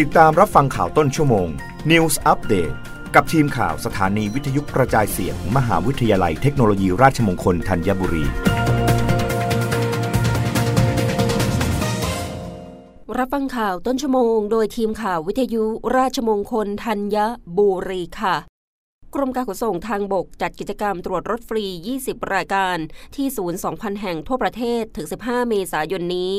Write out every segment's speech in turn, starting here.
ติดตามรับฟังข่าวต้นชั่วโมง News Update กับทีมข่าวสถานีวิทยุกระจายเสียงมหาวิทยาลัยเทคโนโลยีราชมงคลธัญบุรี รับฟังข่าวต้นชั่วโมง โดยทีมข่าววิทยุราชมงคลธัญบุรีค่ะกรมการขนส่งทางบกจัดกิจกรรมตรวจรถฟรี 20 รายการ ที่ศูนย์ 2,000 แห่งทั่วประเทศ ถึง 15 เมษายนนี้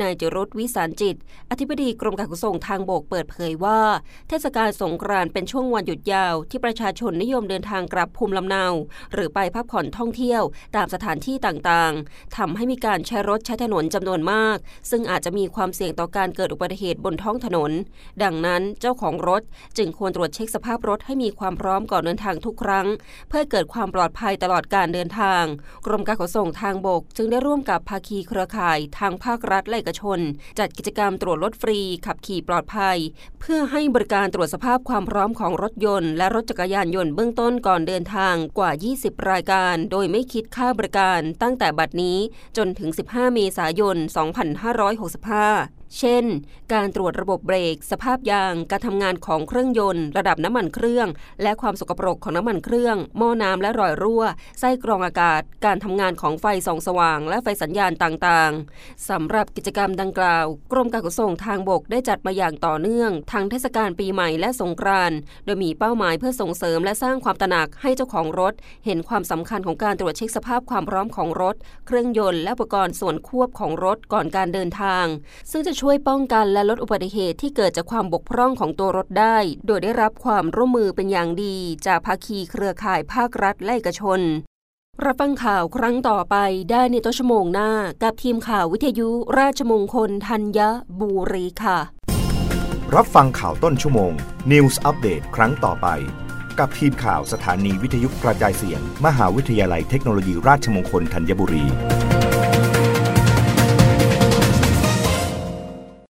นายจรุธวิสารจิต อธิบดีกรมการขนส่งทางบกเปิดเผยว่า เทศกาลสงกรานต์เป็นช่วงวันหยุดยาว ที่ประชาชนนิยมเดินทางกลับภูมิลำเนา หรือไปพักผ่อนท่องเที่ยว ตามสถานที่ต่างๆทำให้มีการใช้รถใช้ถนนจำนวนมาก ซึ่งอาจจะมีความเสี่ยงต่อการเกิดอุบัติเหตุบนท้องถนน ดังนั้นเจ้าของรถจึงควรตรวจเช็คสภาพรถให้มีความพร้อมก่อนเดินทางทุกครั้ง เพื่อเกิดความปลอดภัยตลอดการเดินทาง กรมการขนส่งทางบก จึงได้ร่วมกับภาคีเครือข่ายทางภาครัฐและเอกชน จัดกิจกรรมตรวจรถฟรี ขับขี่ปลอดภัย เพื่อให้บริการตรวจสภาพความพร้อมของรถยนต์ และรถจักรยานยนต์เบื้องต้นก่อนเดินทางกว่า 20 รายการ โดยไม่คิดค่าบริการตั้งแต่บัดนี้จนถึง 15 เมษายน 2565 เช่น การตรวจระบบเบรก สภาพยาง การทำงานของเครื่องยนต์ ระดับน้ำมันเครื่อง และความสกปรกของน้ำมันเครื่อง หม้อน้ำและรอยรั่ว ไส้กรองอากาศ การทำงานของไฟส่องสว่าง และไฟสัญญาณต่างๆ สำหรับกิจกรรมดังกล่าว กรมการขนส่งทางบกได้จัดมาอย่างต่อเนื่อง ทั้งเทศกาลปีใหม่และสงกรานต์ โดยมีเป้าหมายเพื่อส่งเสริมและสร้างความตระหนักให้เจ้าของรถ เห็นความสำคัญของการตรวจเช็คสภาพความพร้อมของรถ เครื่องยนต์และอุปกรณ์ส่วนควบของรถก่อนการเดินทาง ซึ่งจะช่วยป้องกันและลดอุบัติเหตุที่เกิดจากความบกพร่องของตัวรถได้ โดยได้รับความร่วมมือเป็นอย่างดี จากภาคีเครือข่ายภาครัฐและเอกชน รับฟังข่าวครั้งต่อไปได้ในต้นชั่วโมงหน้า กับทีมข่าววิทยุราชมงคลธัญบุรีค่ะ รับฟังข่าวต้นชั่วโมง News อัปเดตครั้งต่อไป กับทีมข่าวสถานีวิทยุกระจายเสียง มหาวิทยาลัยเทคโนโลยีราชมงคลธัญบุรี